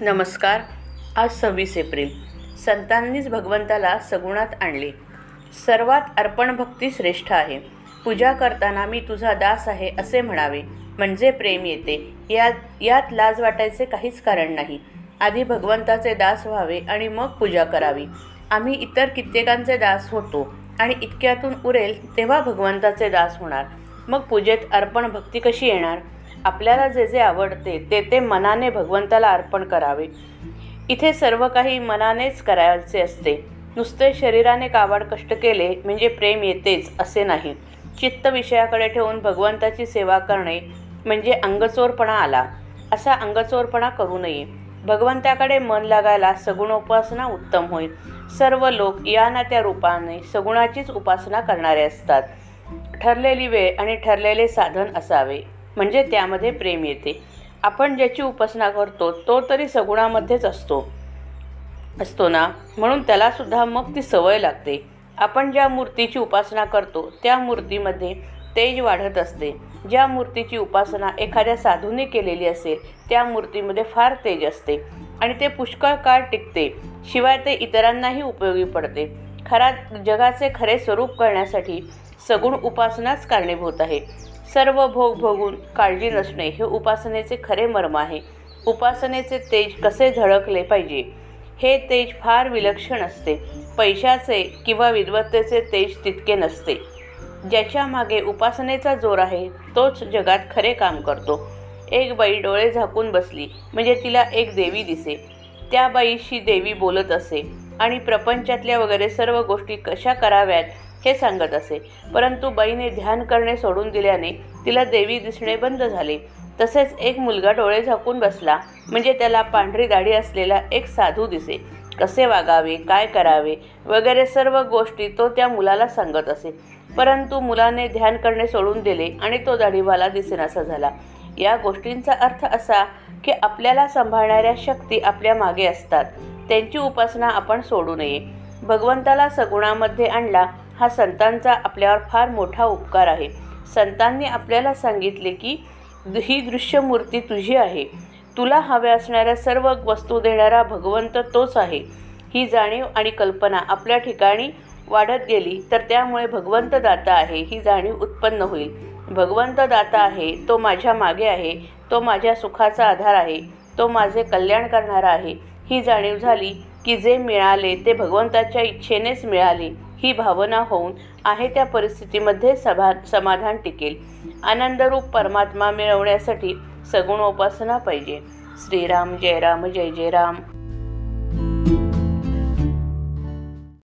नमस्कार. आज सव्वीस एप्रिल. संतांनीच भगवंताला सगुणात आणले. सर्वात अर्पण भक्ती श्रेष्ठ आहे. पूजा करताना मी तुझा दास आहे असे म्हणावे. म्हणजे प्रेम येते. यात यात लाज वाटायचे काहीच कारण नाही. आधी भगवंताचे दास व्हावे आणि मग पूजा करावी. आम्ही इतर कित्येकांचे दास होतो आणि इतक्यातून उरेल तेव्हा भगवंताचे दास होणार. मग पूजेत अर्पण भक्ती कशी येणार? आपल्याला जे जे आवडते ते ते मनाने भगवंताला अर्पण करावे. इथे सर्व काही मनानेच करायचे असते. नुसते शरीराने काबाड कष्ट केले म्हणजे प्रेम येतेच असे नाही. चित्त विषयाकडे ठेवून भगवंताची सेवा करणे म्हणजे अंगचोरपणा आला. असा अंगचोरपणा करू नये. भगवंताकडे मन लागायला सगुणोपासना उत्तम होईल सर्व लोक या ना त्या रूपाने सगुणाचीच उपासना करणारे असतात. ठरलेली वेळ आणि ठरलेले साधन असावे. म्हणजे त्यामध्ये प्रेम येते. आपण ज्याची उपासना करतो तो तरी सगुणामध्येच असतो. असतो ना? म्हणून त्यालासुद्धा मग ती सवय लागते. आपण ज्या मूर्तीची उपासना करतो त्या मूर्तीमध्ये तेज वाढत असते. ज्या मूर्तीची उपासना एखाद्या साधूने केलेली असेल त्या मूर्तीमध्ये फार तेज असते आणि ते पुष्कळ काळ टिकते. शिवाय ते इतरांनाही उपयोगी पडते. खरा जगाचे खरे स्वरूप करण्यासाठी सगुण उपासनाच कारणीभूत आहे. सर्व भोग भोगून काळजी नसणे हे उपासनेचे खरे मर्म आहे. उपासनेचे तेज कसे झळकले पाहिजे? हे तेज फार विलक्षण असते. पैशाचे किंवा विद्वत्तेचे तेज तितके नसते. ज्याच्या मागे उपासनेचा जोर आहे तोच जगात खरे काम करतो. एक बाई डोळे झाकून बसली म्हणजे तिला एक देवी दिसे. त्या बाईशी देवी बोलत असे. आणि प्रपंचातल्या वगैरे सर्व गोष्टी कशा कराव्यात हे सांगत असे. परंतु बाईने ध्यान करणे सोडून दिल्याने तिला देवी दिसणे बंद झाले. तसेच एक मुलगा डोळे झाकून बसला. म्हणजे त्याला पांढरी दाढी असलेला एक साधू दिसे. कसे वागावे काय करावे वगैरे सर्व गोष्टी तो त्या मुलाला सांगत असे. परंतु मुलाने ध्यान करणे सोडून दिले आणि तो दाढीवाला दिसेनासा झाला. या गोष्टींचा अर्थ असा की आपल्याला सांभाळणाऱ्या शक्ती आपल्या मागे असतात. त्यांची उपासना आपण सोडू नये. भगवंताला सगुणामध्ये आणला हा संतांचा आपल्यावर फार मोठा उपकार आहे. संतांनी आपल्याला सांगितले की ही दृश्य मूर्ती तुझी आहे. तुला हव्या असणाऱ्या सर्व वस्तू देणारा भगवंत तोच आहे. ही जाणीव आणि कल्पना आपल्या ठिकाणी वाढत गेली तर त्यामुळे भगवंत दाता आहे. ही जाणीव उत्पन्न होईल. भगवंत दाता आहे तो माझ्या मागे आहे तो माझ्या सुखाचा आधार आहे तो माझे कल्याण करणारा आहे. ही जाणीव झाली की जे मिळाले ते भगवंताच्या इच्छेनेच मिळाले. ही भावना होऊन आहे त्या परिस्थितीमध्ये सभा समाधान टिकेल. आनंदरूप परमात्मा मिळवण्यासाठी सगुण उपासना पाहिजे. श्रीराम जय राम जय जय राम.